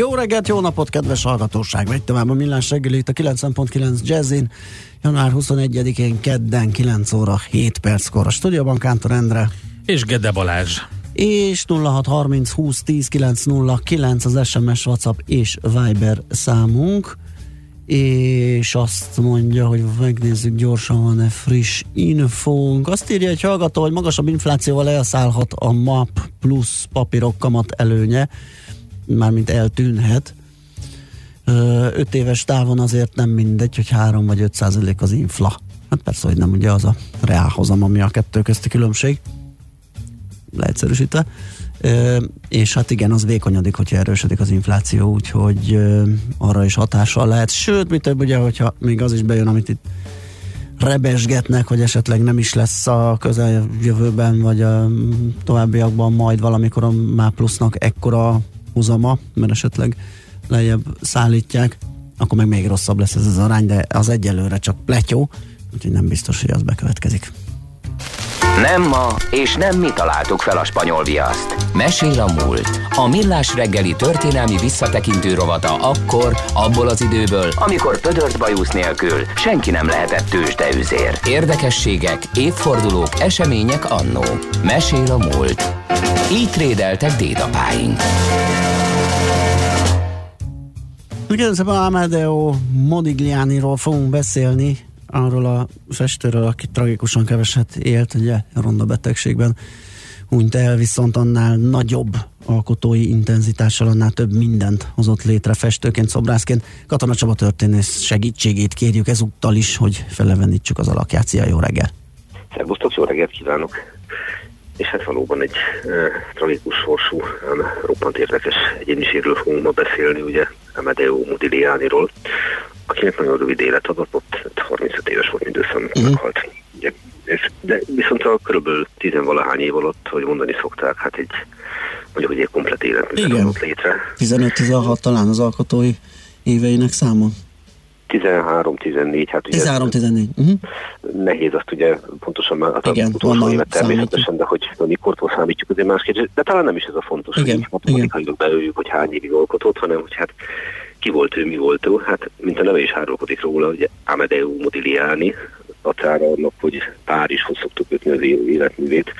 Jó reggelt, jó napot, kedves hallgatóság! Megy tovább a millás reggeli itt a 90.9 Jazzin. Január 21-én kedden 9 óra 7 perckor a stúdióban Kántor Endre. És Gede Balázs. És 0630 20 10 909 az SMS, WhatsApp és Viber számunk. És azt mondja, hogy megnézzük gyorsan, van-e friss infónk. Azt írja egy hallgató, hogy magasabb inflációval elszállhat a MAP plusz papírok kamat előnye mármint eltűnhet. Öt éves távon azért nem mindegy, hogy 3 vagy 5 százalék az infla. Hát persze, hogy nem ugye az a reálhozam, ami a kettő közti különbség. Leegyszerűsítve. és hát igen, az vékonyodik, hogyha erősödik az infláció, úgyhogy arra is hatással lehet. Sőt, mi több ugye, hogyha még az is bejön, amit itt rebesgetnek, hogy esetleg nem is lesz a közeljövőben, vagy a továbbiakban majd valamikor a MÁ plusznak ekkora hozama, mert esetleg lejjebb szállítják, akkor meg még rosszabb lesz ez az arány, de az egyelőre csak pletyó, úgyhogy nem biztos, hogy az bekövetkezik. Nem ma, és nem mi találtuk fel a spanyol viaszt. Mesél a múlt. A millás reggeli történelmi visszatekintő rovata akkor, abból az időből, amikor pödört bajusz nélkül senki nem lehetett tőzsdeüzér. Érdekességek, évfordulók, események annó. Mesél a múlt. Így trédeltek dédapáink. Ugyanis a Amadeo Modiglianiról fogunk beszélni, arról a festőről, aki tragikusan keveset élt, ugye ronda betegségben hunyt el, viszont annál nagyobb alkotói intenzitással, annál több mindent hozott létre festőként, szobrászként. Katona Csaba történész segítségét kérjük ezúttal is, hogy felevenítsük az alakját. Szia, jó reggel! Szervusztok, jó reggelt kívánok! És hát valóban egy e, tragikus sorsú, roppant érdekes egyéniségről fogunk ma beszélni, ugye Amedeo Modiglianiról, akinek nagyon rövid élet adott, ott 35 éves volt mindössze, amikor uh-huh. meghalt. Ugye, és, de viszont a körülbelül tizenvalahány év alatt, hogy mondani szokták, hát egy mondjuk, hogy egy komplet életművet adott létre. 15-16 talán az alkotói éveinek számon. 13-14, hát ugye 13-14. Uh-huh. nehéz azt ugye pontosan már az Igen, utolsó évet természetesen, de hogy mikortól számítjuk, azért más kérdés, de talán nem is ez a fontos, Igen. hogy matematikailag belőjük, hogy hány évig alkotott, hanem hogy hát ki volt ő, mi volt ő, hát mint a neve is hárulkodik róla, hogy Amedeo Modigliani, acára annak, hogy Párizshoz szoktuk kötni az életművét.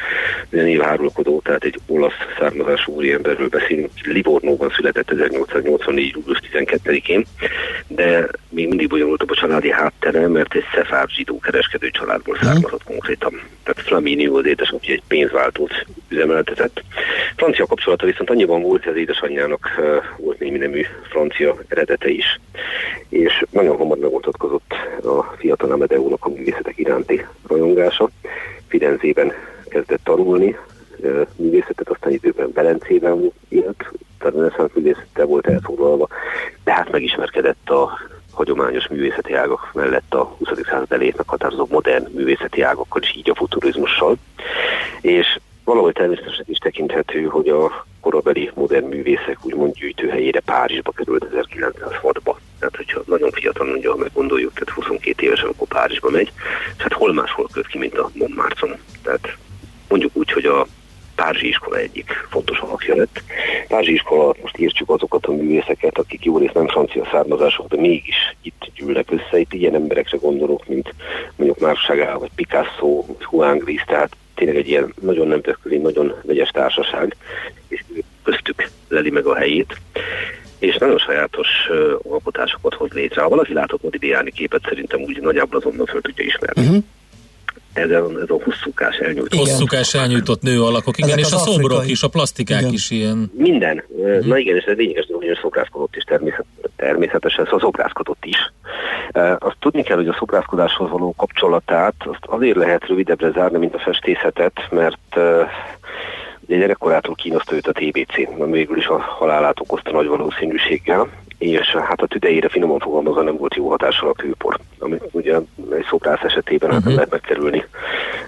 Milyen évhárulkodó, tehát egy olasz származású úriemberről beszélünk. Livornóban született 1884. július 12-én, de még mindig bonyolultabb a családi háttere, mert egy szefár zsidó kereskedő családból származott konkrétan. Tehát Flaminio az édesapja egy pénzváltót üzemeltetett. Francia kapcsolata viszont annyiban volt, hogy az édesanyjának volt némi nemű francia eredete is, és nagyon hamar megmutatkozott a fiatal Amedeónak a művészetek iránti rajongása. Firenzében kezdett tanulni művészetet, aztán időben Belencében élt, tehát reneszánsz művészettel volt elfoglalva, de hát megismerkedett a hagyományos művészeti ágak mellett a 20. század elejét meghatározó modern művészeti ágakkal, és így a futurizmussal. És valahogy természetesen is tekinthető, hogy a korabeli modern művészek úgymond gyűjtőhelyére Párizsba került 1906-ba. Tehát, hogyha nagyon fiatal mondja, meggondoljuk, tehát 22 évesen, akkor Párizsba megy, és hát hol máshol köt ki, mint a Montmartre-on. Tehát mondjuk úgy, hogy a Párizsi iskola egyik fontos alakja lett. Párizsi iskola most írtsuk azokat a művészeket, akik jó részt nem francia származások, de mégis itt gyűlnek össze. Itt ilyen emberekre gondolok, mint mondjuk Márságá, vagy Picasso, vagy Juan Gris, tehát tényleg egy ilyen nagyon nemzetközi, nagyon vegyes társaság, és köztük leli meg a helyét és nagyon sajátos uh, alkotásokat hoz létre. Ha valaki látott Modigliani képet, szerintem úgy nagyjából azonnal föl tudja ismerni. Uh-huh ez a, ez a hosszúkás elnyújtott. Hosszúkás elnyújtott nő alakok, igen, Ezek és a szobrok afrikai. is, a plastikák igen. is ilyen. Minden. Uh-huh. Na igen, és ez lényeges, hogy szobrászkodott is természet, természetesen, szóval szobrászkodott is. Azt tudni kell, hogy a szobrászkodáshoz való kapcsolatát azt azért lehet rövidebbre zárni, mint a festészetet, mert de gyerekkorától kínoszta őt a TBC, ami végül is a halálát okozta nagy valószínűséggel, és hát a tüdejére finoman fogalmazva nem volt jó hatással a kőpor, amit ugye egy szobrász esetében uh-huh. nem lehet megkerülni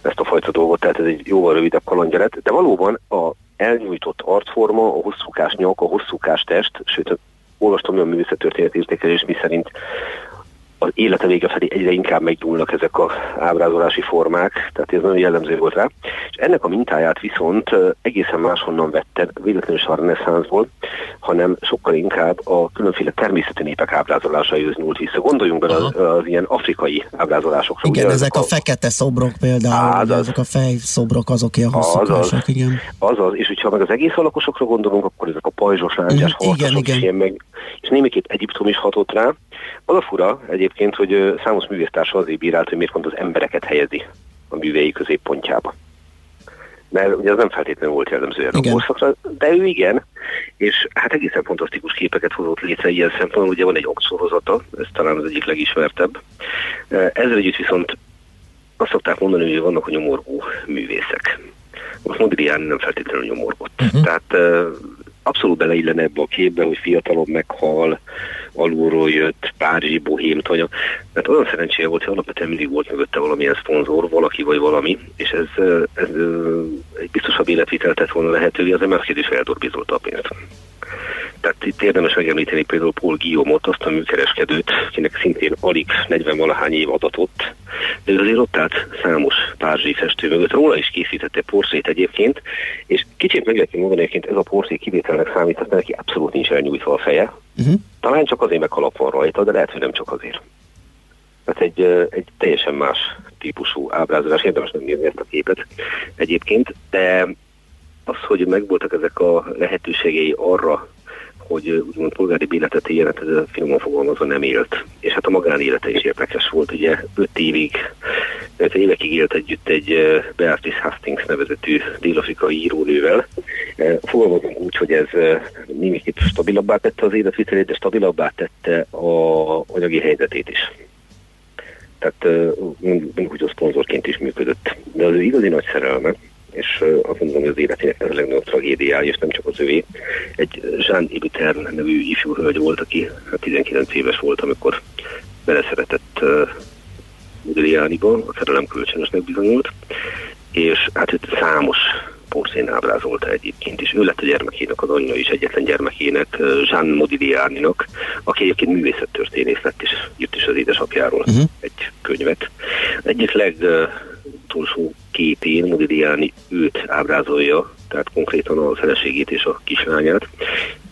ezt a fajta dolgot, tehát ez egy jóval rövidebb kalandja lett, de valóban a elnyújtott arcforma, a hosszúkás nyak, a hosszúkás test, sőt, olvastam olyan művészettörténet értékelés, mi szerint az élete vége felé egyre inkább megnyúlnak ezek a ábrázolási formák, tehát ez nagyon jellemző volt rá. És ennek a mintáját viszont egészen máshonnan vette, véletlenül is a reneszánszból, hanem sokkal inkább a különféle természeti népek ábrázolásaihoz nyúlt vissza. Gondoljunk bele az, az ilyen afrikai ábrázolásokra. Igen, ugye, ezek a, a fekete szobrok például, az, ezek a fejszobrok azok ilyen hosszúkások, igen. Azaz, és hogyha meg az egész alakosokra gondolunk, akkor ezek a pajzsos, láncsás, mm, igen, igen. Ilyen meg, és némiképp Egyiptom is hatott rá. Az a fura egyébként, hogy számos művésztársa azért bírált, hogy miért pont az embereket helyezi a művei középpontjába. Mert ugye az nem feltétlenül volt jellemző a korszakra, de ő igen, és hát egészen fantasztikus képeket hozott létre ilyen szempontból, ugye van egy oksorozata, ez talán az egyik legismertebb. Ezzel együtt viszont azt szokták mondani, hogy vannak a nyomorgó művészek. Most Modigliani nem feltétlenül nyomorgott. Uh-huh. Tehát abszolút beleillene ebbe a képbe, hogy fiatalon meghal, alulról jött, Párizsi bohém tanya. Mert olyan szerencséje volt, hogy alapvetően mindig volt mögötte valamilyen szponzor, valaki vagy valami, és ez, ez egy biztosabb életvitelt tett volna lehetővé, az is eldorbizolta a pénzt. Tehát itt érdemes megemlíteni például Paul Guillaume-ot, azt a műkereskedőt, akinek szintén alig 40 valahány év adatott, de ő azért ott állt számos párzsi festő mögött. Róla is készítette porszét egyébként, és kicsit meg lehet mondani, hogy ez a porszé kivételnek számít, mert neki abszolút nincs elnyújtva a feje. Uh-huh. Talán csak azért meg kalap van rajta, de lehet, hogy nem csak azért. Tehát egy, egy teljesen más típusú ábrázolás, érdemes megnézni ezt a képet egyébként, de az, hogy megvoltak ezek a lehetőségei arra, hogy úgymond polgári életet éljen, ez finoman fogalmazva nem élt. És hát a magánélete is érdekes volt, ugye öt évig, öt évekig élt együtt egy Beatrice Hastings nevezetű dél-afrikai írónővel. Fogalmazunk úgy, hogy ez némiképp stabilabbá tette az életvitelét, de stabilabbá tette a anyagi helyzetét is. Tehát mondjuk, hogy a szponzorként is működött. De az ő igazi nagy szerelme, és azt mondom, hogy az életének ez a legnagyobb tragédiája, és nem csak az övé. Egy Jean Ibiter nevű ifjú hölgy volt, aki 19 hát éves volt, amikor beleszeretett uh, Modiglianiba, a szerelem kölcsönösnek bizonyult, és hát őt számos porszén ábrázolta egyébként, és ő lett a gyermekének az anyja is, egyetlen gyermekének, Jean Modiglianinak, aki egyébként művészettörténész lett, és írt is az édesapjáról uh-huh. egy könyvet. Egyik leg utolsó képén Modigliani őt ábrázolja, tehát konkrétan a feleségét és a kislányát,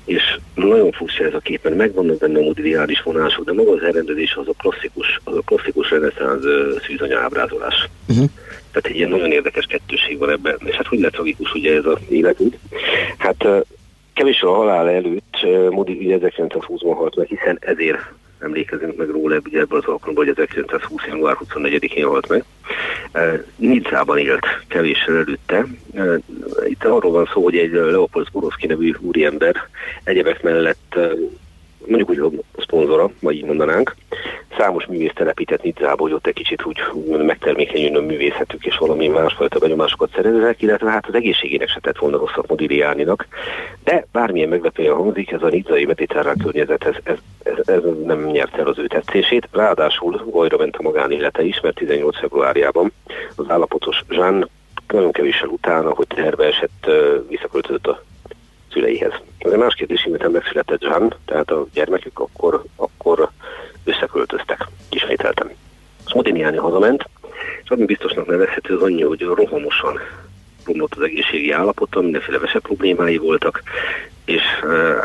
és nagyon furcsa ez a kép, mert megvannak benne a modigliális vonások, de maga az elrendezés az a klasszikus, az a klasszikus reneszánsz szűzanya ábrázolás. Uh-huh. Tehát egy ilyen nagyon érdekes kettőség van ebben, és hát hogy lett tragikus ugye ez az életünk. Hát kevés a halál előtt Modi ugye 1920-ban halt meg, hiszen ezért emlékezünk meg róla ugye ebből az alkalomból, hogy 1920. január 24-én halt meg. Nidzában élt kevéssel előtte. Itt arról van szó, hogy egy Leopold Zborowski nevű úriember egyebek mellett mondjuk úgy a szponzora, vagy így mondanánk, számos művész telepített Nidzába, hogy ott egy kicsit úgy, megtermékenyüljön a művészetük, és valami másfajta benyomásokat szerezek, illetve hát az egészségének se tett volna rosszat Modigliáninak. De bármilyen meglepően hangzik, ez a nidzai mediterrán környezet, ez, ez, ez, ez, nem nyert el az ő tetszését. Ráadásul Gajra ment a magánélete is, mert 18 februárjában az állapotos Jean nagyon kevéssel utána, hogy terve esett, visszaköltözött a szüleihez. Az egy más kérdés, miután megszületett Jean, tehát a gyermekük, akkor, akkor összeköltöztek, ismételtem. Smodiniáni hazament, és ami biztosnak nevezhető az annyi, hogy rohamosan romlott az egészségi állapota, mindenféle vese problémái voltak, és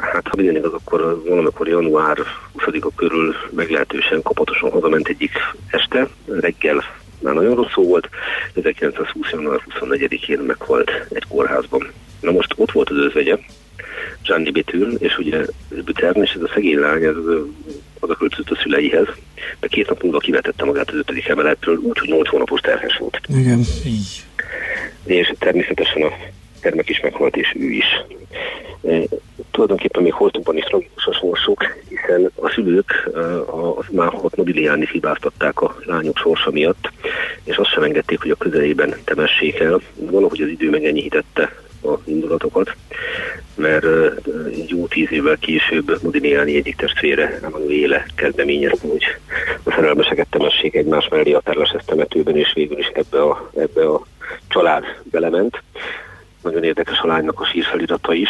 hát ha minden igaz, akkor valamikor január 20-a körül meglehetősen kapatosan hazament egyik este, reggel már nagyon rossz volt, 1920. január 24-én meghalt egy kórházban. Na most ott volt az özvegye, Gianni Betűn, és ugye Bütern, és ez a szegény lány, ez a költözött a szüleihez, mert két nap múlva kivetette magát az ötödik emeletről, úgyhogy nyolc hónapos terhes volt. Igen. És természetesen a termek is meghalt, és ő is. E, tulajdonképpen még holtukban is tragikus a sorsuk, hiszen a szülők e, a, a már hat Nobiliáni hibáztatták a lányok sorsa miatt, és azt sem engedték, hogy a közelében temessék el. Valahogy az idő megenyhítette a indulatokat, mert jó tíz évvel később Modigliani egyik testvére, Emanuele kezdeményezte, hogy a szerelmeseket temessék egymás mellé a Perleses temetőben, és végül is ebbe a, ebbe a család belement. Nagyon érdekes a lánynak a sírfelirata is,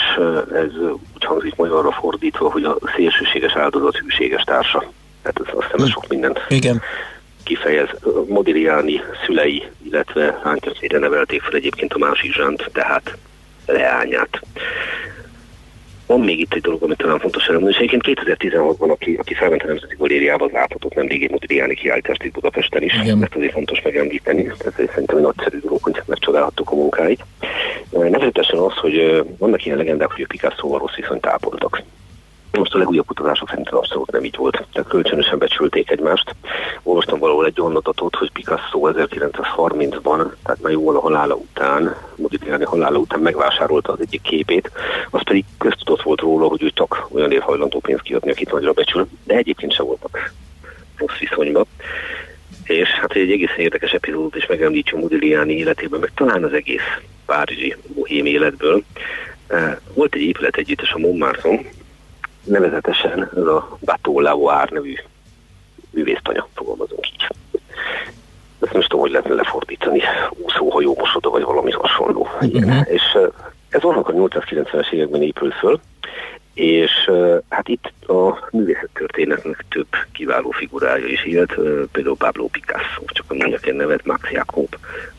ez úgy hangzik magyarra fordítva, hogy a szélsőséges áldozat hűséges társa. Tehát ez azt hiszem sok mindent Igen. kifejez. Modigliani szülei, illetve lánytestvére nevelték fel egyébként a másik zsánt, tehát leányát. Van még itt egy dolog, amit talán fontos elmondani, és egyébként 2016-ban, aki, aki felment a Nemzeti Galériába, az láthatott nemrég egy Modigliani kiállítást itt Budapesten is, Igen. mert azért fontos megemlíteni, ez szerintem egy nagyszerű dolog, hogy megcsodálhattuk a munkáit. Nevezetesen az, hogy vannak ilyen legendák, hogy a Picasso-val rossz viszonyt ápoltak. Most a legújabb kutatások szerint abszolút nem így volt. Tehát kölcsönösen becsülték egymást. Olvastam valahol egy olyan adatot, hogy Picasso 1930-ban, tehát már jóval a halála után, Modigliani halála után megvásárolta az egyik képét, az pedig köztudott volt róla, hogy ő csak olyan ér hajlandó pénzt kiadni, akit nagyra becsül, de egyébként sem voltak rossz viszonyban. És hát egy egészen érdekes epizódot is megemlítsünk Modigliani életében, meg talán az egész párizsi bohém életből. Eh, volt egy épület együttes a Montmartre-on, nevezetesen ez a Bateau Lavoir nevű művésztanya, fogalmazunk így. Ezt nem tudom, hogy lehetne lefordítani, úszóhajó mosoda, vagy valami hasonló. Uh-huh. És ez annak a 890-es években épült föl, és hát itt a művészettörténetnek több kiváló figurája is élt, például Pablo Picasso, csak a mondjak egy nevet, Max Jakob,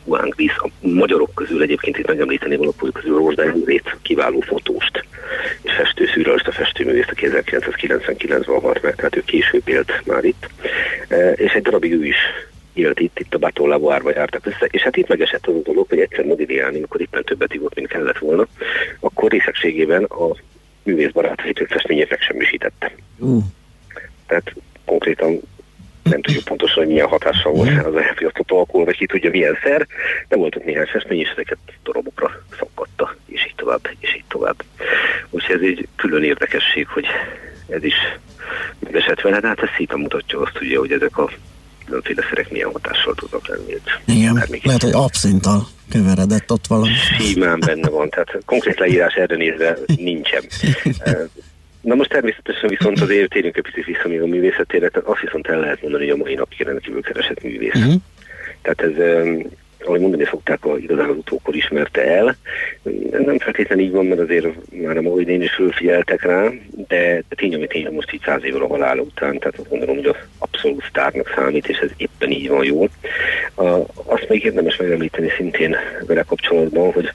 Juan Gris, a magyarok közül egyébként itt megemlíteni valakul közül Rózsdály Endrét, kiváló fotóst, és festő, a festőművészt, aki 1999-ben halt meg, tehát ő később élt már itt, és egy darabig ő is élt itt, itt a Bató Laboárba jártak össze, és hát itt megesett az a dolog, hogy egyszer Modigliani, amikor itt többet ívott, mint kellett volna, akkor részegségében a művészbarátait festményét megsemmisítette. Uh. Tehát konkrétan nem tudjuk pontosan, hogy milyen hatással volt az elfogyasztott alkohol, vagy ki tudja milyen szer, de volt ott néhány festmény, és ezeket darabokra szakadta, és így tovább, és így tovább. Úgyhogy ez egy külön érdekesség, hogy ez is megesett vele, de hát ez szépen mutatja azt, ugye, hogy ezek a különféle szerek milyen hatással tudnak lenni. Igen, lehet, hogy abszintal keveredett ott valami. Simán benne van, tehát konkrét leírás erre nézve nincsen. Na most természetesen viszont azért térjünk egy picit vissza még a művészetére, tehát azt viszont el lehet mondani, hogy a mai napig rendkívül keresett művész. Uh-huh. Tehát ez ahogy mondani szokták, a, igazán az utókor ismerte el. Nem feltétlenül így van, mert azért már a mai én is fölfigyeltek rá, de tény, ami tény, most így száz évvel a halála után, tehát azt gondolom, hogy az abszolút sztárnak számít, és ez éppen így van jól. Azt még érdemes megemlíteni szintén vele kapcsolatban, hogy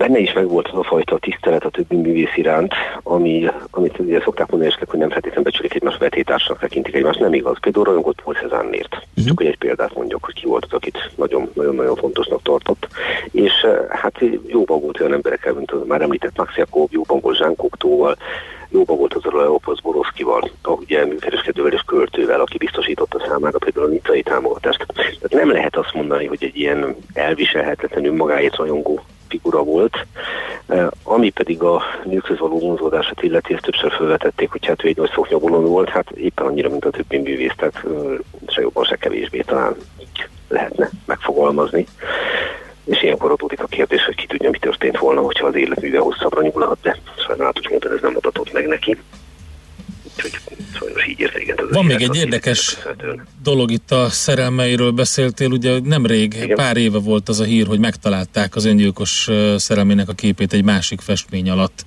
benne is megvolt az a fajta tisztelet a többi művész iránt, ami, amit ugye szokták mondani, hogy nem feltétlenül becsülik egymás vetétársnak tekintik egymást, nem igaz. Például rajongott Paul Cezannért. Uh-huh. Csak hogy egy példát mondjuk, hogy ki volt az, akit nagyon-nagyon fontosnak tartott. És eh, hát jóban volt olyan emberekkel, mint az már említett Max Jakob, jóban volt Zsán Koktóval, jóban volt az a Leopold Borowskival, a ugye műkereskedővel és költővel, aki biztosította számára például a nicai támogatást. Tehát nem lehet azt mondani, hogy egy ilyen elviselhetetlenül magáért rajongó figura volt, ami pedig a nőkhöz való vonzódását illeti, ezt többször felvetették, hogy hát ő egy nagy szoknyabolon volt, hát éppen annyira, mint a többi művész, tehát se jobban, se kevésbé talán lehetne megfogalmazni. És ilyenkor adódik a kérdés, hogy ki tudja, mi történt volna, hogyha az életműve hosszabbra nyúlhat, de sajnálatos módon ez nem adatott meg neki. Úgyhogy így értéket. Van még egy érdekes dolog itt a szerelmeiről beszéltél, ugye nemrég, Igen. pár éve volt az a hír, hogy megtalálták az öngyilkos szerelmének a képét egy másik festmény alatt.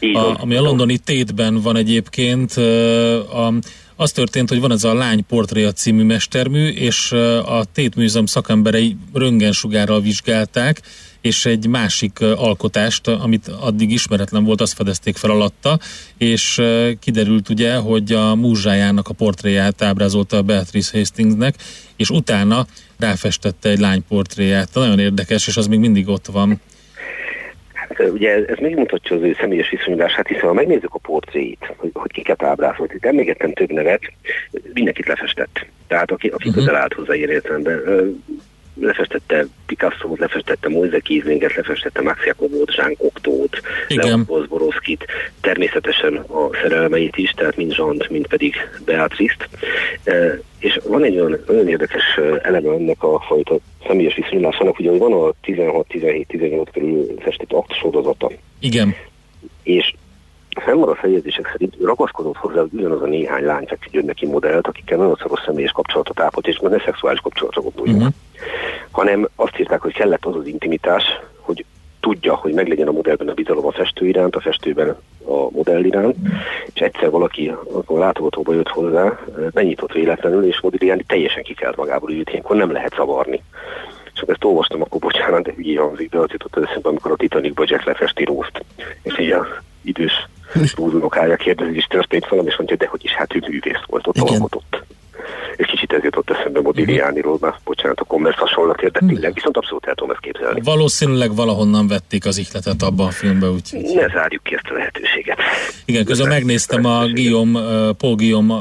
A, ami a londoni tétben van egyébként, a, az történt, hogy van ez a Lány Portréja című mestermű, és a tétműzem szakemberei röntgensugárral vizsgálták, és egy másik alkotást, amit addig ismeretlen volt, azt fedezték fel alatta, és kiderült ugye, hogy a múzsájának a portréját ábrázolta a Beatrice Hastingsnek, és utána ráfestette egy lány portréját. Nagyon érdekes, és az még mindig ott van. Hát, ugye ez még mutatja az ő személyes viszonyulását, hiszen ha megnézzük a portréit, hogy, hogy kiket ábrázolt, itt emlékeztem több nevet, mindenkit lefestett. Tehát aki, aki uh-huh. közel állt hozzá ilyen értelemben lefestette Picasso-t, lefestette Moise Kieslinget, lefestette Max Jakobot, Jean Cocteau-t, Leopold Borowskit, természetesen a szerelmeit is, tehát mind Jean, mind pedig Beatrice-t. És van egy olyan, olyan érdekes eleme ennek a fajta személyes viszonyulásának, ugye, hogy van a 16-17-18 körül festett aktusorozata. Igen. És fennmarad a feljegyzések szerint ő ragaszkodott hozzá ugyanaz a néhány lány feküdjön neki modellt, akikkel nagyon szoros személyes kapcsolatot ápolt, és ne szexuális kapcsolatra gondoljunk. Uh-huh. Hanem azt írták, hogy kellett az az intimitás, hogy tudja, hogy meglegyen a modellben a bizalom a festő iránt, a festőben a modell iránt, és egyszer valaki, akkor látogatóba jött hozzá, benyitott véletlenül, és Modigliani teljesen kikelt magából, hogy ilyenkor nem lehet zavarni. És ezt olvastam, akkor bocsánat, de hülyé hangzik, de az jutott eszembe, amikor a Titanicba Jack lefesti Rózt, és így a idős búzunokája kérdezi, és történt valami, és mondja, de hogy is, hát ő művész volt, ott alkotott és kicsit ez jutott eszembe Modigliániról, már bocsánat, a kommersz hasonlatért, de tényleg viszont abszolút el tudom ezt képzelni. Valószínűleg valahonnan vették az ihletet abban a filmben, úgyhogy... Ne zárjuk ki ezt a lehetőséget. Igen, közben megnéztem a Guillaume, Paul Guillaume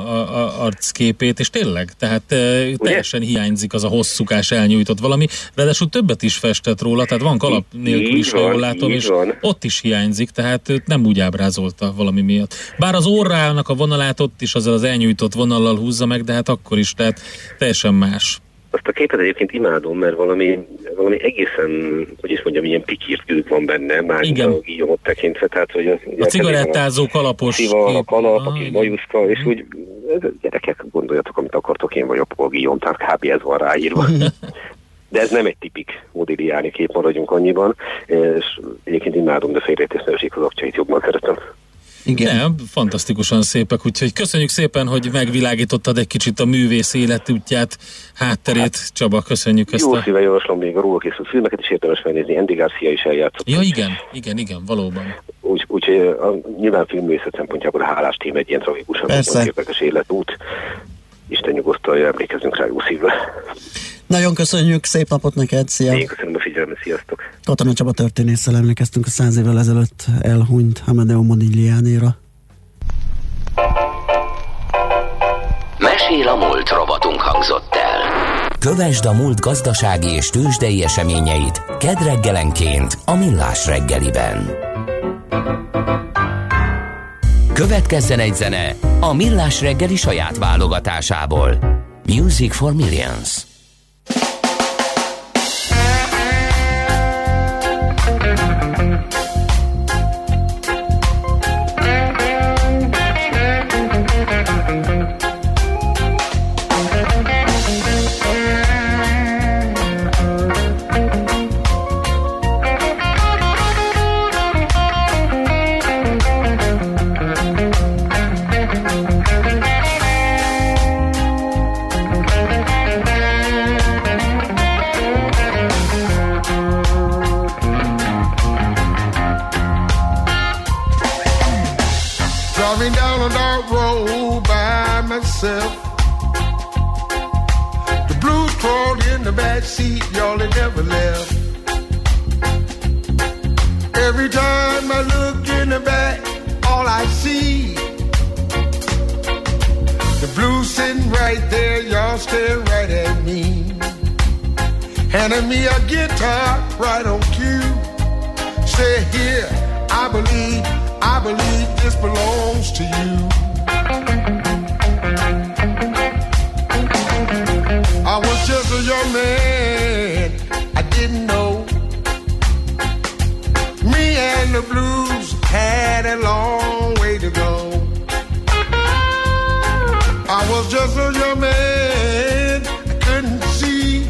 arcképét, és tényleg, tehát Ugye? teljesen hiányzik az a hosszúkás elnyújtott valami, ráadásul többet is festett róla, tehát van kalap nélkül is, jól látom, és van. ott is hiányzik, tehát őt nem úgy ábrázolta valami miatt. Bár az orrának a vonalát ott is azzal az elnyújtott vonallal húzza meg, de hát akkor is, tehát teljesen más. Azt a képet egyébként imádom, mert valami, valami egészen, hogy is mondjam, ilyen pikírt van benne, már Igen. a Guillaume tekintve, tehát hogy az, a cigarettázó kalapos szíva, a kalap, ah, a kis bajuszka, és úgy gyerekek, gondoljatok, amit akartok, én vagyok a Guillaume, tehát kb. ez van ráírva. De ez nem egy tipik Modigliani kép, maradjunk annyiban, és egyébként imádom, de félrejtésznőség az akcsait jobban szeretem. Igen. Nem, fantasztikusan szépek, úgyhogy köszönjük szépen, hogy megvilágítottad egy kicsit a művész életútját, hátterét. Hát, Csaba, köszönjük ezt. Jó a... szíve javaslom még a róla készült filmeket is érdemes megnézni, Andy Garcia is eljátszott. Ja, igen, igen, igen, valóban. Úgy, úgyhogy a, nyilván filmművészet szempontjából a hálás tím egy ilyen tragikusan érdekes életút. Isten nyugosztalja, emlékezünk rá jó szívvel. Nagyon köszönjük, szép napot neked, szia! Én köszönöm a figyelmet, sziasztok! Katona Csaba történésszel emlékeztünk a száz évvel ezelőtt elhunyt Amadeo Modigliánéra. Mesél a múlt robotunk hangzott el. Kövesd a múlt gazdasági és tőzsdei eseményeit kedd reggelenként a Millás reggeliben. Következzen egy zene a Millás reggeli saját válogatásából. Music for Millions. never left. Every time I look in the back, all I see the blue sitting right there, y'all staring right at me, handing me a guitar right on cue. Say here, I believe, I believe this belongs to you. I was just a young man didn't know. Me and the blues had a long way to go. I was just a young man, I couldn't see.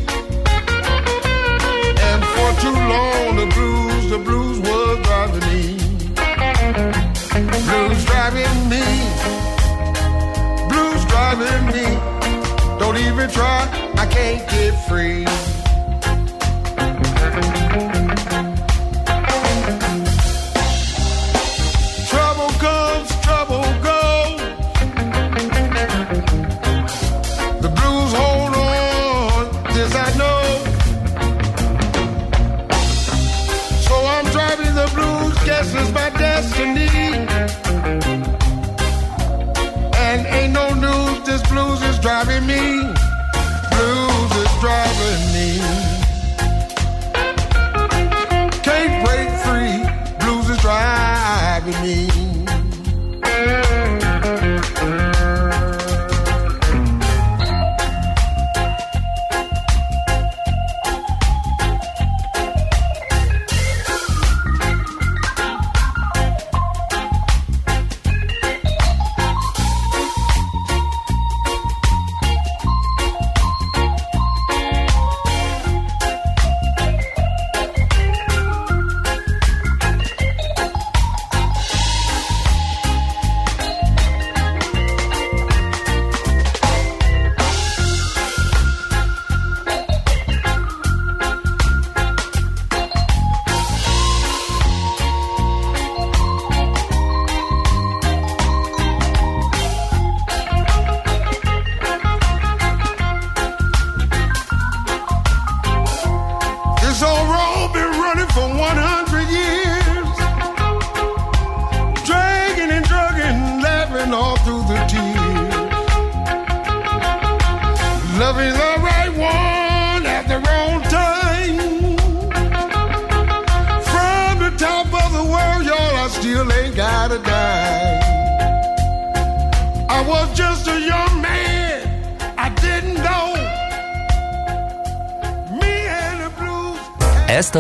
And for too long, the blues, the blues was driving me. Blues driving me. Blues driving me. Don't even try, I can't get free.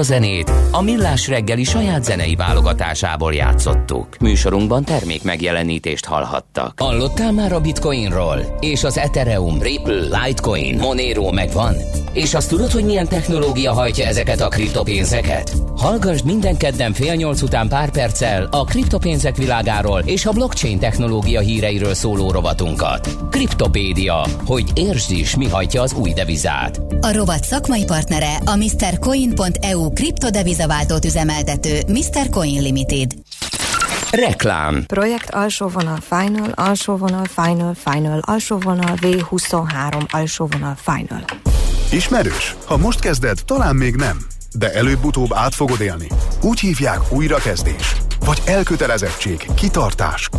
Zenét a Millás reggeli saját zenei válogatásából játszottuk. Műsorunkban termék megjelenítést hallhattak. Hallottál már a Bitcoinról? És az Ethereum, Ripple, Litecoin, Monero megvan? És azt tudod, hogy milyen technológia hajtja ezeket a kriptopénzeket? Hallgass minden kedden fél nyolc után pár perccel a kriptopénzek világáról és a blockchain technológia híreiről szóló rovatunkat. Kriptopédia, hogy értsd is, mi hajtja az új devizát. A rovat szakmai partnere a MrCoin.eu kriptodevizaváltót üzemeltető Mr. Coin Limited. Reklám. Projekt alsó vonal final, alsó vonal final, final, alsó vonal V23, alsó vonal final. Ismerős? Ha most kezded, talán még nem. De előbb-utóbb át fogod élni. Úgy hívják újrakezdés. Vagy elkötelezettség, kitartás.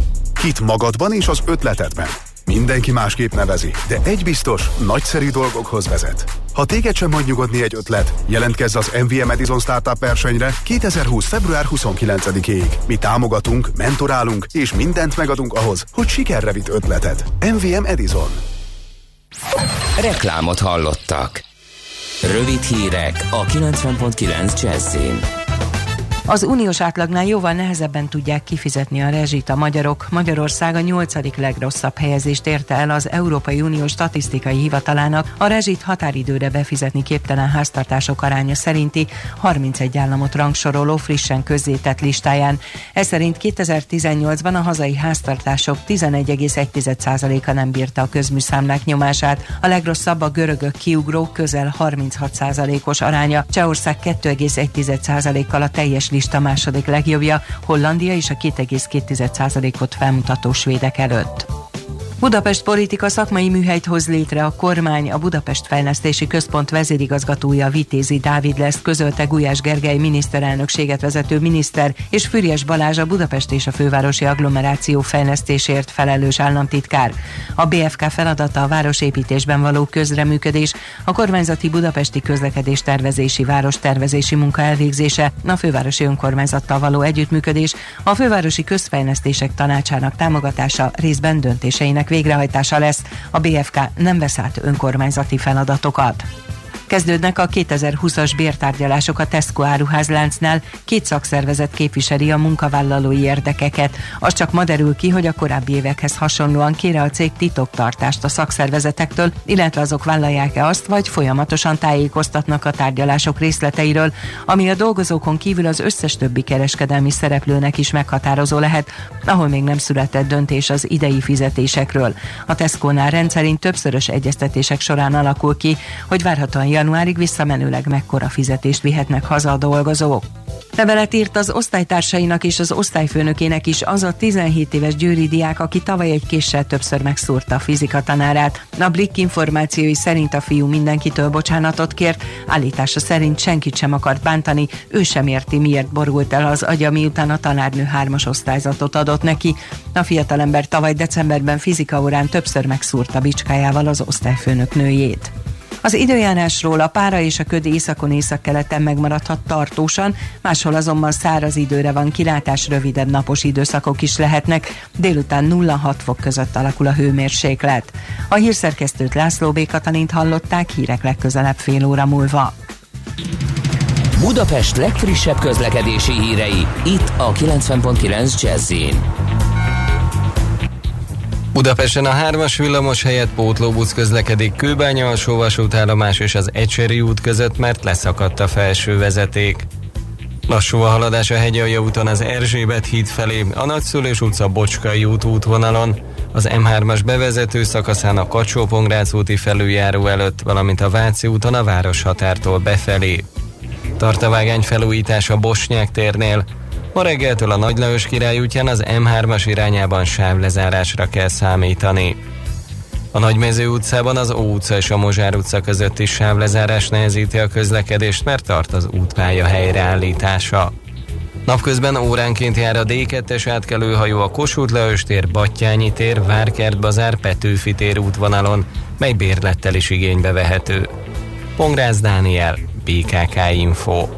Hit magadban és az ötletedben. Mindenki másképp nevezi, de egy biztos, nagyszerű dolgokhoz vezet. Ha téged sem hagy nyugodni egy ötlet, jelentkezz az MVM Edison Startup versenyre 2020. február 29-ig. Mi támogatunk, mentorálunk és mindent megadunk ahhoz, hogy sikerre vitt ötleted. MVM Edison. Reklámot hallottak. Rövid hírek a 90.9 Jazzin. Az uniós átlagnál jóval nehezebben tudják kifizetni a rezsit a magyarok. Magyarország a nyolcadik legrosszabb helyezést érte el az Európai Unió statisztikai hivatalának a rezsit határidőre befizetni képtelen háztartások aránya szerinti 31 államot rangsoroló frissen közzétett listáján. Ez szerint 2018-ban a hazai háztartások 11,1%-a nem bírta a közműszámlák nyomását. A legrosszabb a görögök kiugró közel 36%-os aránya, Csehország 2,1%-kal a teljes lista második legjobbja, Hollandia és a 2,2%-ot felmutató svédek előtt. Budapest politika szakmai műhelyt hoz létre a kormány, a Budapest Fejlesztési Központ vezérigazgatója Vitézi Dávid lesz, közölte Gulyás Gergely miniszterelnökséget vezető miniszter, és Füriyes Balázs a Budapest és a fővárosi agglomeráció fejlesztésért felelős államtitkár. A BFK feladata a városépítésben való közreműködés, a kormányzati budapesti közlekedés tervezési város tervezési munka elvégzése, a fővárosi önkormányzattal való együttműködés, a fővárosi közfejlesztések tanácsának támogatása részben döntéseinek végrehajtása lesz. A BFK nem vesz át önkormányzati feladatokat. Kezdődnek a 2020-as bértárgyalások a Tesco áruházláncnál, két szakszervezet képviseli a munkavállalói érdekeket. Az csak ma derül ki, hogy a korábbi évekhez hasonlóan kére a cég titoktartást a szakszervezetektől, illetve azok vállalják-e azt, vagy folyamatosan tájékoztatnak a tárgyalások részleteiről, ami a dolgozókon kívül az összes többi kereskedelmi szereplőnek is meghatározó lehet, ahol még nem született döntés az idei fizetésekről. A Tesco-nál rendszerint többszörös egyeztetések során alakul ki, hogy várhatóan januárig visszamenőleg mekkora fizetést vihetnek haza a dolgozók. Levelet írt az osztálytársainak és az osztályfőnökének is az a 17 éves győri diák, aki tavaly egy késsel többször megszúrta a fizika tanárát. A Blick információi szerint a fiú mindenkitől bocsánatot kért, állítása szerint senkit sem akart bántani, ő sem érti, miért borult el az agya, miután a tanárnő hármas osztályzatot adott neki. A fiatalember tavaly decemberben fizika órán többször megszúrta bicskájával az osztályfőnök nőjét. Az időjárásról a pára és a köd északon északkeleten megmaradhat tartósan, máshol azonban száraz időre van kilátás, rövidebb napos időszakok is lehetnek, délután 0-6 fok között alakul a hőmérséklet. A hírszerkesztőt László B. Katalint hallották hírek legközelebb fél óra múlva. Budapest legfrissebb közlekedési hírei, itt a 90.9 jazz Budapesten a hármas villamos helyett pótlóbusz közlekedik Kőbánya alsó vasútállomás és az Ecseri út között, mert leszakadt a felső vezeték. Lassú a haladás a Hegyalja úton az Erzsébet híd felé, a Nagyszülés utca Bocskai út útvonalon, az M3-as bevezető szakaszán a kacsó úti felüljáró előtt, valamint a Váci úton a városhatártól befelé. Tart a vágány felújítás a Bosnyák térnél, Ma reggeltől a Nagy Lajos király útján az M3-as irányában sávlezárásra kell számítani. A Nagymező utcában az Ó utca és a Mozsár utca is sávlezárás nehezíti a közlekedést, mert tart az útpálya helyreállítása. Napközben óránként jár a D2-es átkelőhajó a Kossuth Lajos tér, Battyányi tér, Várkert bazár, Petőfi tér útvonalon, mely bérlettel is igénybe vehető. Pongrász Dániel, BKK Info.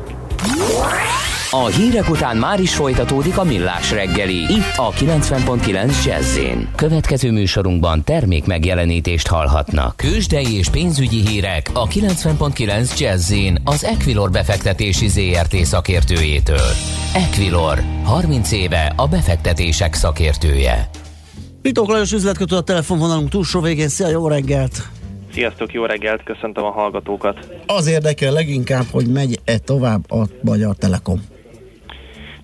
A hírek után már is folytatódik a millás reggeli. Itt a 90.9 jazz Következő műsorunkban termék megjelenítést hallhatnak. Kősdei és pénzügyi hírek a 90.9 jazz az Equilor befektetési ZRT szakértőjétől. Equilor, 30 éve a befektetések szakértője. Pitók Lajos üzletkötő a telefonvonalunk túlsó végén. Szia, jó reggelt! Sziasztok, jó reggelt, köszöntöm a hallgatókat. Az érdekel leginkább, hogy megy-e tovább a Magyar Telekom.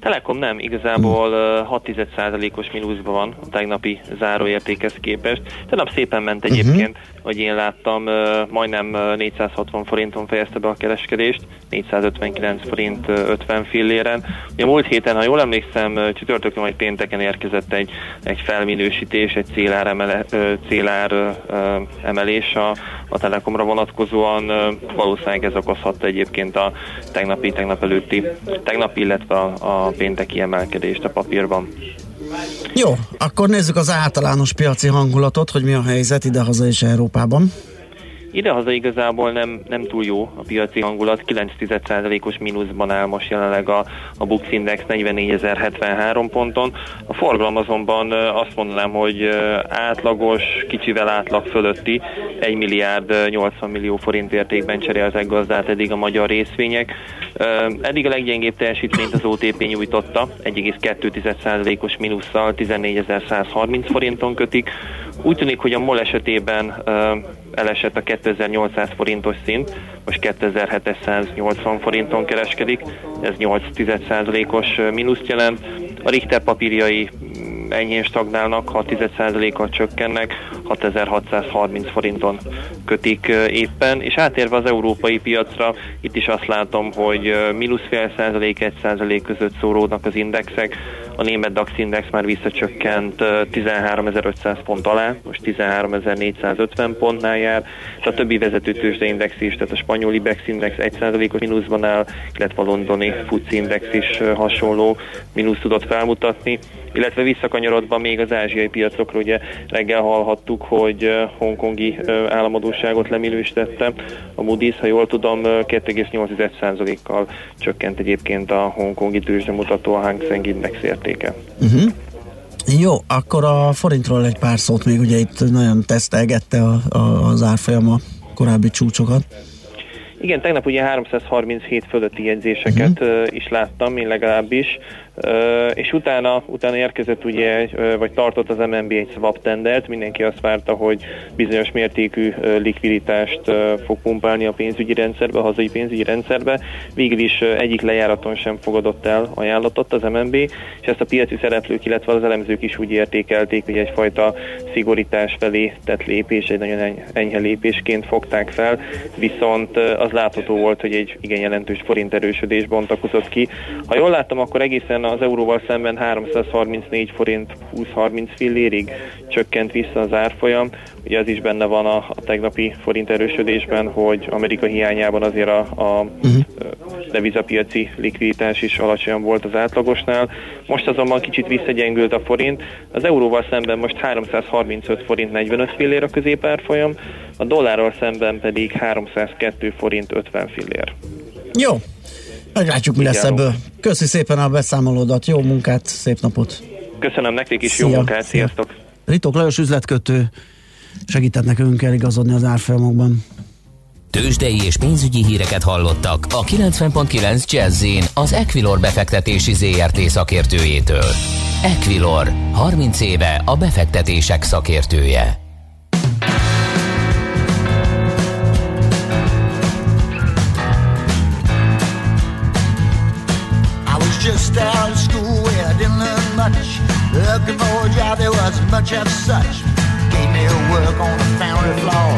Telekom nem, igazából hmm. 6%-os mínuszban van a tegnapi záróértékhez képest. Tegnap szépen ment mhm. egyébként, uh-huh. Hogy én láttam, majdnem 460 forinton fejezte be a kereskedést, 459 forint 50 filléren. Ugye múlt héten, ha jól emlékszem, csütörtökön vagy pénteken érkezett egy, egy felminősítés, egy célár, emele, célár emelés a, a Telekomra vonatkozóan. Valószínűleg ez okozhatta egyébként a tegnapi, tegnap előtti, tegnap, illetve a, a pénteki emelkedést a papírban. Jó, akkor nézzük az általános piaci hangulatot, hogy mi a helyzet idehaza és Európában. Idehaza igazából nem, nem túl jó a piaci hangulat, 9,1%-os mínuszban áll most jelenleg a, a Bux Index 44.073 ponton. A forgalom azonban azt mondanám, hogy átlagos, kicsivel átlag fölötti 1 milliárd 80 millió forint értékben cseréltek gazdát eddig a magyar részvények. Eddig a leggyengébb teljesítményt az OTP nyújtotta, 1,2%-os mínusszal 14.130 forinton kötik. Úgy tűnik, hogy a MOL esetében elesett a 2800 forintos szint, most 2780 forinton kereskedik, ez 8,1%-os mínuszt jelent. A Richter papírjai enyhén stagnálnak, 6%-kal csökkennek, 6630 forinton kötik éppen, és átérve az európai piacra, itt is azt látom, hogy mínusz fél százalék, egy százalék között szóródnak az indexek, a német DAX index már visszacsökkent 13.500 pont alá, most 13.450 pontnál jár, a többi vezető tőzsdeindex is, tehát a spanyol IBEX index 1%-os mínuszban áll, illetve a londoni FUCI index is hasonló mínusz tudott felmutatni, illetve visszakanyarodva még az ázsiai piacokra, ugye reggel hallhattuk, hogy hongkongi államadóságot leminősítette. A Moody's, ha jól tudom, 2,8%-kal csökkent egyébként a hongkongi tőzsdemutató a Hang Seng Index értéke. Uh-huh. Jó, akkor a forintról egy pár szót még, ugye itt nagyon tesztelgette a, a, az árfolyam a korábbi csúcsokat. Igen, tegnap ugye 337 fölötti jegyzéseket uh-huh. is láttam, én legalábbis és utána, utána érkezett ugye, vagy tartott az MNB egy swap tendert, mindenki azt várta, hogy bizonyos mértékű likviditást fog pumpálni a pénzügyi rendszerbe, a hazai pénzügyi rendszerbe. Végül is egyik lejáraton sem fogadott el ajánlatot az MNB, és ezt a piaci szereplők, illetve az elemzők is úgy értékelték, hogy egyfajta szigorítás felé tett lépés, egy nagyon enyhe lépésként fogták fel, viszont az látható volt, hogy egy igen jelentős forint erősödés bontakozott ki. Ha jól láttam, akkor egészen az euróval szemben 334 forint 20-30 fillérig csökkent vissza az árfolyam. Ugye az is benne van a, a tegnapi forint erősödésben, hogy Amerika hiányában azért a, a uh-huh. devizapiaci likviditás is alacsonyan volt az átlagosnál. Most azonban kicsit visszagyengült a forint. Az euróval szemben most 335 forint 45 fillér a középárfolyam, a dollárral szemben pedig 302 forint 50 fillér. Jó, Meglátjuk, mi lesz ebből. Köszi szépen a beszámolódat, jó munkát, szép napot! Köszönöm nektek is, Szia. jó munkát, sziasztok! Ritok Lajos üzletkötő segített nekünk eligazodni az árfolyamokban. Tőzsdei és pénzügyi híreket hallottak a 90.9 jazz az Equilor befektetési ZRT szakértőjétől. Equilor, 30 éve a befektetések szakértője. Just out of school where I didn't learn much. Looking for a job, there wasn't much of such. Gave me a work on the foundry floor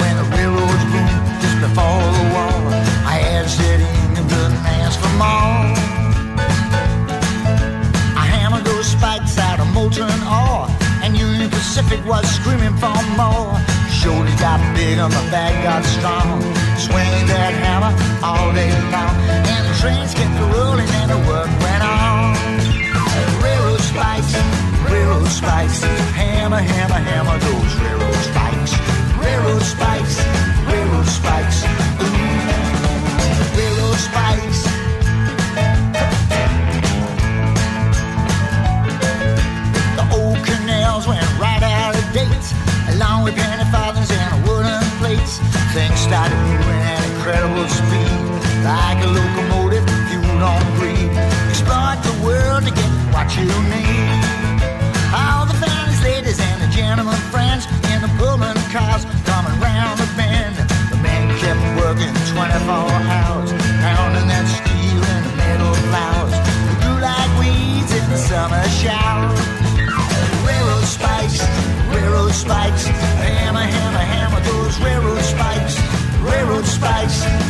when the railroads boomed just before the war. I had to sit in and couldn't ask for more. I hammered those spikes out of molten ore, and Union Pacific was screaming for more. Shoulders got big and my back got strong. Swinging that hammer all day long, and the trains kept spikes. Hammer, hammer, hammer those railroad spikes. Railroad spikes, railroad spikes. Railroad spikes. The old canals went right out of date, along with penny farthings and wooden plates. Things started moving at incredible speed, like a locomotive fueled on greed. Exploit the world to get what you need. pais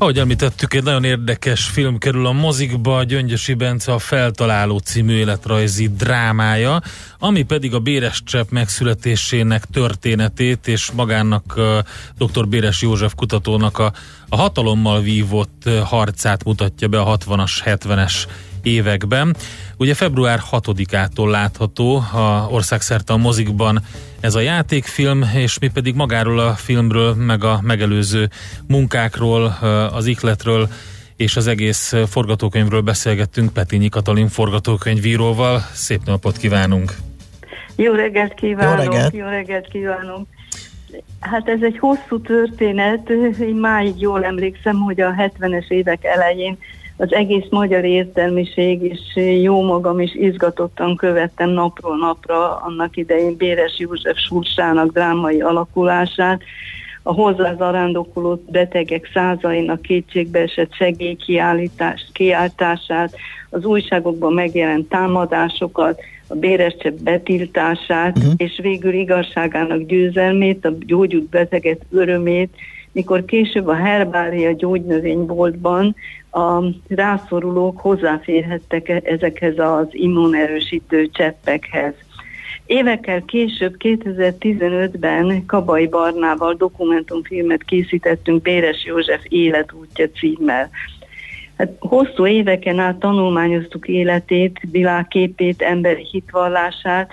Ahogy említettük, egy nagyon érdekes film kerül a mozikba, Gyöngyösi Bence a Feltaláló című életrajzi drámája, ami pedig a Béres Csepp megszületésének történetét és magának dr. Béres József kutatónak a, a hatalommal vívott harcát mutatja be a 60-as, 70-es években. Ugye február 6-ától látható a országszerte a mozikban ez a játékfilm, és mi pedig magáról a filmről, meg a megelőző munkákról, az ikletről és az egész forgatókönyvről beszélgettünk Petinyi Katalin forgatókönyvíróval. Szép napot kívánunk! Jó reggelt kívánok! Jó reggelt. Jó reggelt kívánok! Hát ez egy hosszú történet, én máig jól emlékszem, hogy a 70-es évek elején az egész magyar értelmiség, és jó magam is izgatottan követtem napról napra annak idején Béres József sorsának drámai alakulását, a hozzá zarándokoló betegek százainak kétségbeesett segélykiáltását, az újságokban megjelent támadásokat, a bérescsepp betiltását, uh-huh. és végül igazságának győzelmét, a gyógyult beteget örömét, mikor később a herbária gyógynövényboltban a rászorulók hozzáférhettek e- ezekhez az immunerősítő cseppekhez. Évekkel később, 2015-ben Kabai Barnával dokumentumfilmet készítettünk Béres József életútja címmel. Hát hosszú éveken át tanulmányoztuk életét, világképét, emberi hitvallását,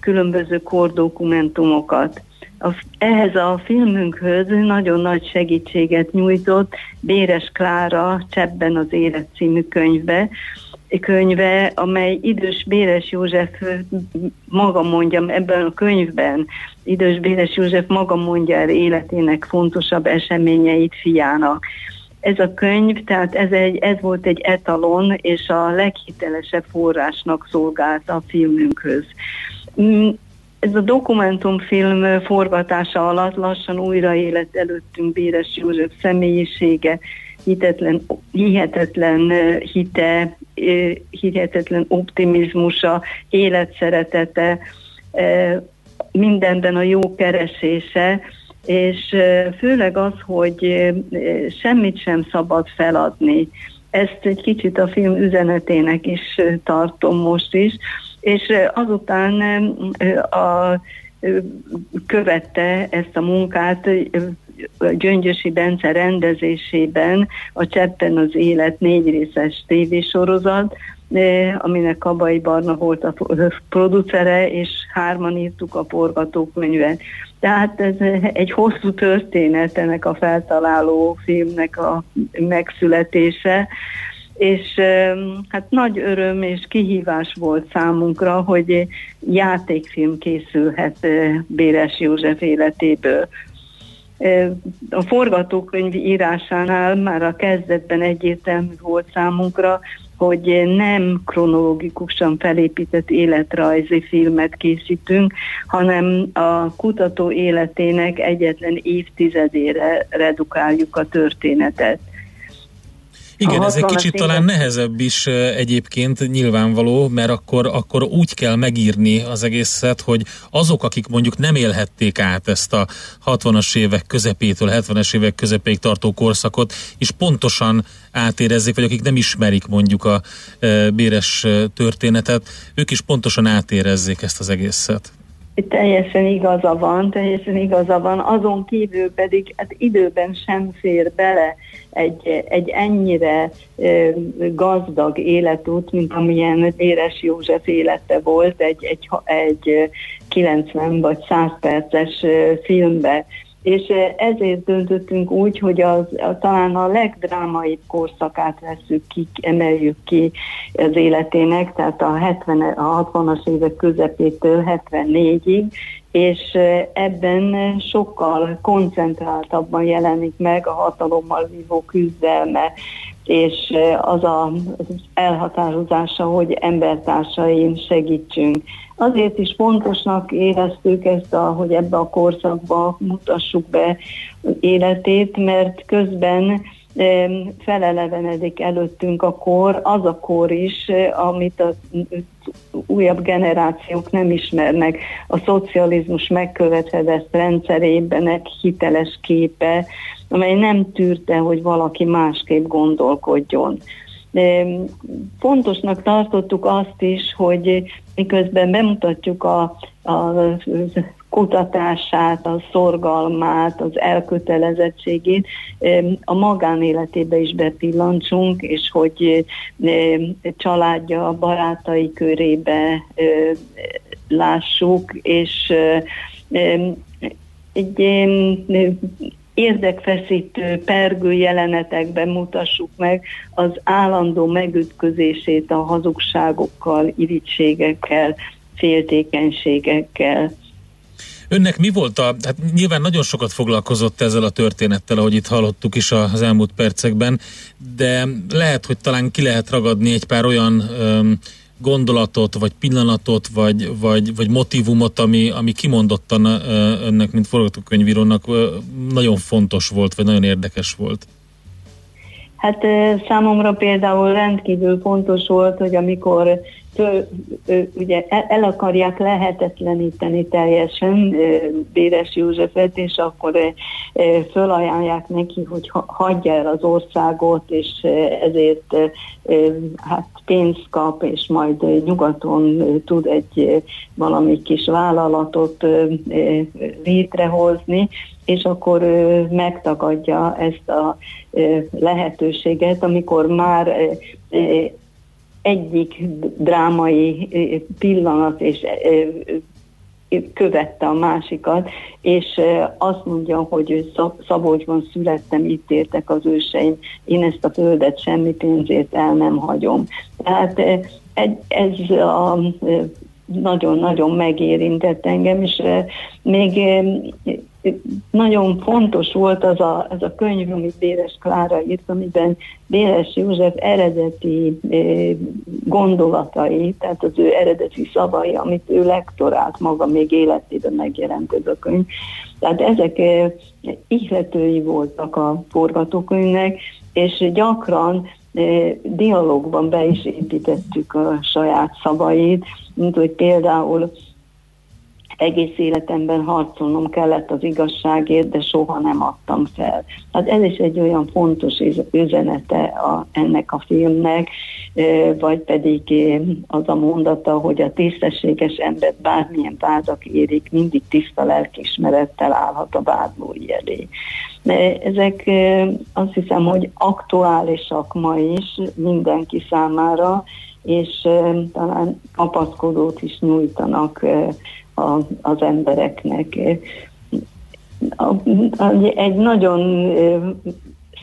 különböző kordokumentumokat. A, ehhez a filmünkhöz nagyon nagy segítséget nyújtott Béres Klára Csebben az élet című könyvbe, könyve, amely idős Béres József maga mondja ebben a könyvben, idős Béres József maga mondja el életének fontosabb eseményeit fiának. Ez a könyv, tehát ez, egy, ez volt egy etalon, és a leghitelesebb forrásnak szolgált a filmünkhöz ez a dokumentumfilm forgatása alatt lassan újraélet előttünk Béres József személyisége, hitetlen, hihetetlen hite, hihetetlen optimizmusa, életszeretete, mindenben a jó keresése, és főleg az, hogy semmit sem szabad feladni. Ezt egy kicsit a film üzenetének is tartom most is, és azután a, követte ezt a munkát Gyöngyösi Bence rendezésében a Cseppen az élet négy részes tévésorozat, aminek Kabai Barna volt a producere, és hárman írtuk a forgatókönyvet. Tehát ez egy hosszú történet ennek a feltaláló filmnek a megszületése, és hát nagy öröm és kihívás volt számunkra, hogy játékfilm készülhet Béres József életéből. A forgatókönyv írásánál már a kezdetben egyértelmű volt számunkra, hogy nem kronológikusan felépített életrajzi filmet készítünk, hanem a kutató életének egyetlen évtizedére redukáljuk a történetet. Igen, ez egy kicsit talán nehezebb is egyébként nyilvánvaló, mert akkor, akkor úgy kell megírni az egészet, hogy azok, akik mondjuk nem élhették át ezt a 60-as évek közepétől 70-es évek közepéig tartó korszakot, és pontosan átérezzék, vagy akik nem ismerik mondjuk a béres történetet, ők is pontosan átérezzék ezt az egészet. Teljesen igaza van, teljesen igaza van, azon kívül pedig hát időben sem fér bele egy, egy ennyire e, gazdag életút, mint amilyen Éres József élete volt egy, egy, egy 90 vagy 100 perces filmbe és ezért döntöttünk úgy, hogy az, a, talán a legdrámaibb korszakát veszük ki, emeljük ki az életének, tehát a, 70, a 60-as évek közepétől 74-ig, és ebben sokkal koncentráltabban jelenik meg a hatalommal vívó küzdelme, és az a, elhatározása, hogy embertársain segítsünk. Azért is fontosnak éreztük ezt, a, hogy ebbe a korszakba mutassuk be életét, mert közben felelevenedik előttünk a kor, az a kor is, amit a újabb generációk nem ismernek. A szocializmus megkövetedett rendszerében egy hiteles képe, amely nem tűrte, hogy valaki másképp gondolkodjon. Fontosnak tartottuk azt is, hogy miközben bemutatjuk a, a kutatását, a szorgalmát, az elkötelezettségét a magánéletébe is bepillantsunk, és hogy családja, barátai körébe lássuk, és egy érdekfeszítő, pergő jelenetekben mutassuk meg az állandó megütközését a hazugságokkal, irítségekkel, féltékenységekkel. Önnek mi volt a, hát nyilván nagyon sokat foglalkozott ezzel a történettel, ahogy itt hallottuk is az elmúlt percekben, de lehet, hogy talán ki lehet ragadni egy pár olyan öm, gondolatot, vagy pillanatot, vagy, vagy, vagy motivumot, ami, ami kimondottan önnek, mint forgatókönyvírónak nagyon fontos volt, vagy nagyon érdekes volt? Hát számomra például rendkívül fontos volt, hogy amikor föl, ugye el akarják lehetetleníteni teljesen Béres Józsefet, és akkor fölajánlják neki, hogy hagyja el az országot, és ezért hát pénzt kap, és majd nyugaton tud egy valami kis vállalatot létrehozni, és akkor megtagadja ezt a lehetőséget, amikor már egyik drámai pillanat és követte a másikat, és azt mondja, hogy Szabolcsban születtem, itt értek az őseim, én ezt a földet semmi pénzért el nem hagyom. Tehát ez a nagyon-nagyon megérintett engem, és még nagyon fontos volt az a, az a könyv, amit Béres Klára írt, amiben Béres József eredeti gondolatai, tehát az ő eredeti szavai, amit ő lektorált maga még életében megjelent ez a könyv. Tehát ezek ihletői voltak a forgatókönyvnek, és gyakran dialogban be is építettük a saját szavait, mint hogy például egész életemben harcolnom kellett az igazságért, de soha nem adtam fel. Hát ez is egy olyan fontos üzenete a, ennek a filmnek, vagy pedig az a mondata, hogy a tisztességes ember bármilyen vádak érik, mindig tiszta lelkismerettel állhat a vádlói elé. Ezek azt hiszem, hogy aktuálisak ma is mindenki számára, és talán kapaszkodót is nyújtanak a, az embereknek. Egy nagyon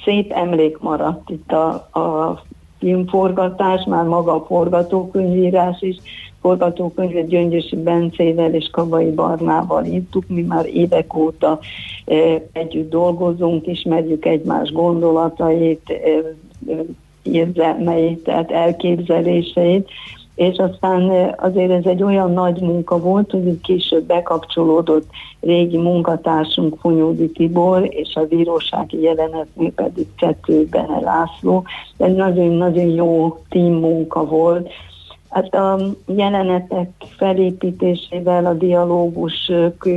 szép emlék maradt itt a, a filmforgatás, már maga a forgatókönyvírás is, forgatókönyvet Gyöngyösi Bencével és Kabai Barnával írtuk, mi már évek óta együtt dolgozunk, ismerjük egymás gondolatait, érzelmeit, tehát elképzeléseit, és aztán azért ez egy olyan nagy munka volt, hogy később bekapcsolódott régi munkatársunk Funyódi Tibor, és a bírósági jelenetnél pedig Csető Bene László. Ez nagyon-nagyon jó team munka volt. Hát a jelenetek felépítésével, a dialógus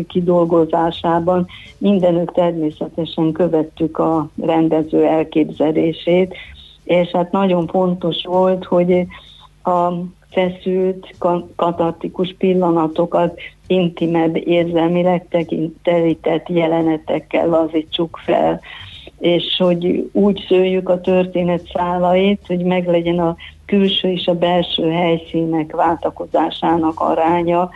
kidolgozásában mindenük természetesen követtük a rendező elképzelését, és hát nagyon fontos volt, hogy a feszült, katartikus pillanatokat intimebb érzelmileg tekintelített jelenetekkel lazítsuk fel, és hogy úgy szőjük a történet szálait, hogy meglegyen a külső és a belső helyszínek váltakozásának aránya,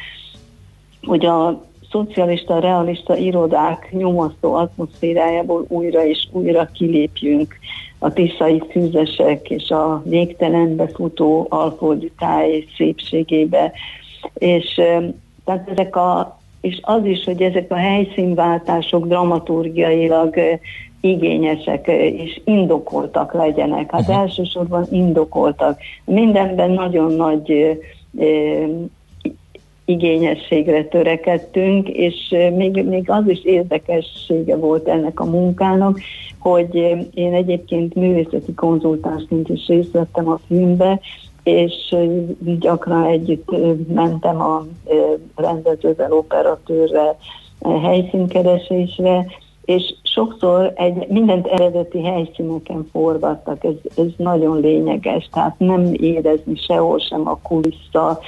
hogy a szocialista, realista irodák nyomasztó atmoszférájából újra és újra kilépjünk a tiszai fűzesek és a végtelenbe futó táj szépségébe. És, tehát ezek a, és az is, hogy ezek a helyszínváltások dramaturgiailag igényesek és indokoltak legyenek. Hát uh-huh. elsősorban indokoltak. Mindenben nagyon nagy igényességre törekedtünk, és még, még az is érdekessége volt ennek a munkának, hogy én egyébként művészeti konzultánsként is részt vettem a filmbe, és gyakran együtt mentem a rendezővel, operatőrrel helyszínkeresésre, és sokszor egy, mindent eredeti helyszíneken forgattak, ez, ez nagyon lényeges, tehát nem érezni sehol sem a kulissza,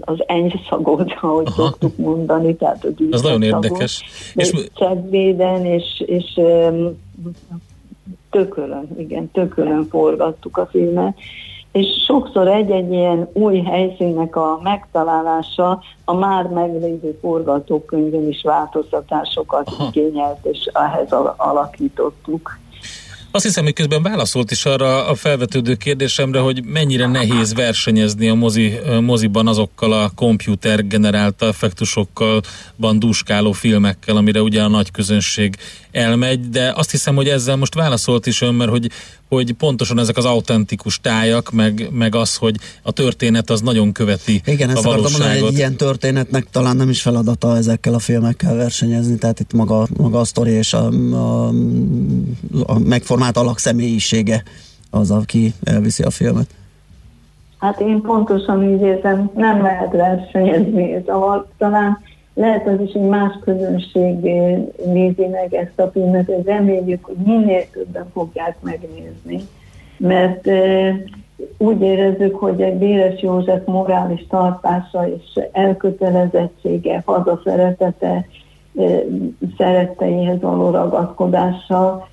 az enyszagot, ahogy Aha. szoktuk mondani, tehát a Ez nagyon érdekes. És csedvéden, és, és tökölön, igen, tökölön forgattuk a filmet, és sokszor egy-egy ilyen új helyszínnek a megtalálása a már meglévő forgatókönyvön is változtatásokat Aha. igényelt, és ehhez alakítottuk. Azt hiszem, hogy közben válaszolt is arra a felvetődő kérdésemre, hogy mennyire nehéz versenyezni a mozi, moziban azokkal a komputer generálta effektusokkal, bandúskáló filmekkel, amire ugye a nagy közönség elmegy, de azt hiszem, hogy ezzel most válaszolt is ön, mert hogy, hogy pontosan ezek az autentikus tájak, meg, meg az, hogy a történet az nagyon követi Igen, ezt a valóságot. Mondani, egy ilyen történetnek talán nem is feladata ezekkel a filmekkel versenyezni, tehát itt maga, maga a sztori és a, a, a megformált alakszemélyisége az, aki elviszi a filmet. Hát én pontosan így érzem, nem lehet versenyezni, szóval talán lehet az is, hogy más közönség nézi meg ezt a filmet, hogy reméljük, hogy minél többen fogják megnézni, mert úgy érezzük, hogy egy Béres József morális tartása és elkötelezettsége, hazaszeretete, szeretteihez való ragaszkodása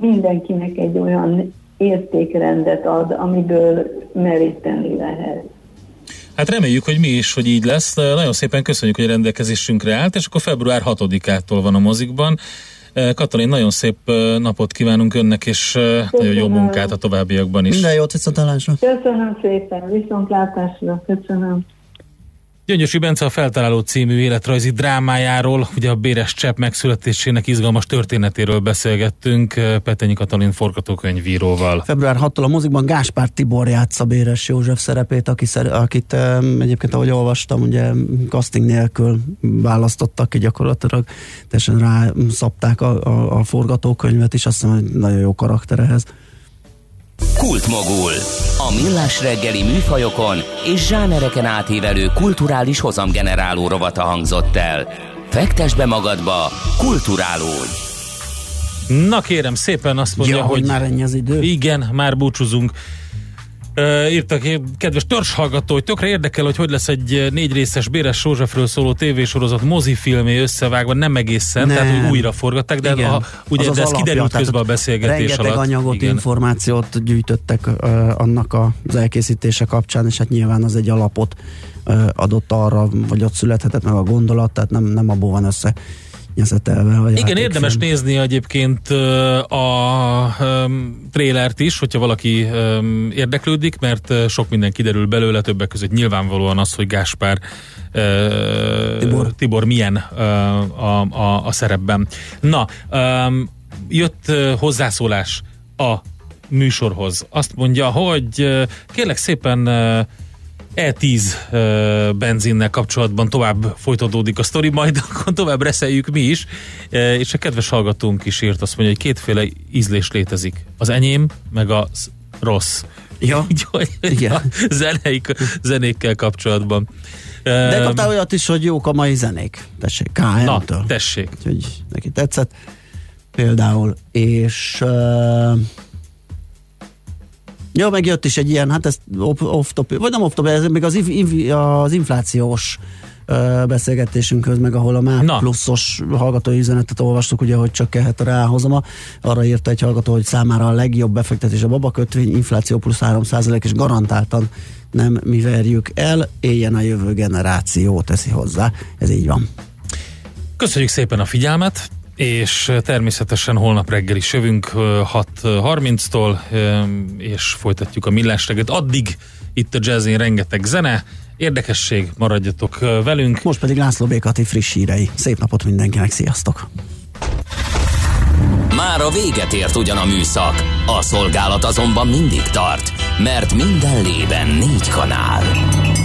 mindenkinek egy olyan értékrendet ad, amiből meríteni lehet. Hát reméljük, hogy mi is, hogy így lesz. Nagyon szépen köszönjük, hogy rendelkezésünkre állt, és akkor február 6-ától van a mozikban. Katalin, nagyon szép napot kívánunk önnek, és Köszönöm. nagyon jó munkát a továbbiakban is. Minden jót, viszontlátásra. Köszönöm szépen, viszontlátásra, köszönöm. Gyöngyösi Bence a Feltaláló című életrajzi drámájáról, ugye a Béres Csepp megszületésének izgalmas történetéről beszélgettünk Petenyi Katalin forgatókönyvíróval. Február 6-tól a mozikban Gáspár Tibor játsza Béres József szerepét, aki akit egyébként ahogy olvastam, ugye casting nélkül választottak ki gyakorlatilag, teljesen rá szabták a, a, a forgatókönyvet is, azt hiszem, hogy nagyon jó karakter ehhez. Kultmogul. A millás reggeli műfajokon és zsánereken átívelő kulturális hozamgeneráló rovata hangzott el. Fektes be magadba, kulturálódj! Na kérem, szépen azt mondja, ja, hogy, hogy már ennyi az idő. Igen, már búcsúzunk. Uh, írtak kedves hallgató, hogy tökre érdekel, hogy hogy lesz egy négy részes Béres Józsefről szóló tévésorozat mozifilmé összevágva, nem egészen, nem. tehát hogy újra forgatták, de, a, ugye, az de ez alapja, kiderült közben a beszélgetés rengeteg alatt. anyagot, igen. információt gyűjtöttek uh, annak az elkészítése kapcsán, és hát nyilván az egy alapot uh, adott arra, vagy ott születhetett meg a gondolat, tehát nem, nem abból van össze nyezetelve. Igen, érdemes film. nézni egyébként a trélert is, hogyha valaki érdeklődik, mert sok minden kiderül belőle, többek között nyilvánvalóan az, hogy Gáspár Tibor. Tibor milyen a, a, a szerepben. Na, jött hozzászólás a műsorhoz. Azt mondja, hogy kérlek szépen E10 uh, benzinnel kapcsolatban tovább folytatódik a sztori, majd akkor tovább reszeljük mi is, uh, és a kedves hallgatónk is írt azt mondja, hogy kétféle ízlés létezik. Az enyém, meg a rossz. Ja, Így, hogy Igen. A zeneik, zenékkel kapcsolatban. De kaptál olyat is, hogy jók a mai zenék. Tessék, KM-től. Na, tessék. Úgyhogy neki tetszett. Például, és uh, Ja, meg jött is egy ilyen, hát ez off topic, vagy nem off topic, ez még az, inv, az inflációs beszélgetésünkhöz, meg ahol a MÁ Na. pluszos hallgatói üzenetet olvastuk, ugye, hogy csökkenhet a ráhozama. Arra írta egy hallgató, hogy számára a legjobb befektetés a babakötvény, infláció plusz 3% és garantáltan nem mi verjük el, éljen a jövő generáció, teszi hozzá. Ez így van. Köszönjük szépen a figyelmet, és természetesen holnap reggel is jövünk 6.30-tól, és folytatjuk a millás reggelt. Addig itt a jazzin rengeteg zene, érdekesség, maradjatok velünk. Most pedig László Békati friss hírei. Szép napot mindenkinek, sziasztok! Már a véget ért ugyan a műszak, a szolgálat azonban mindig tart, mert minden lében négy kanál.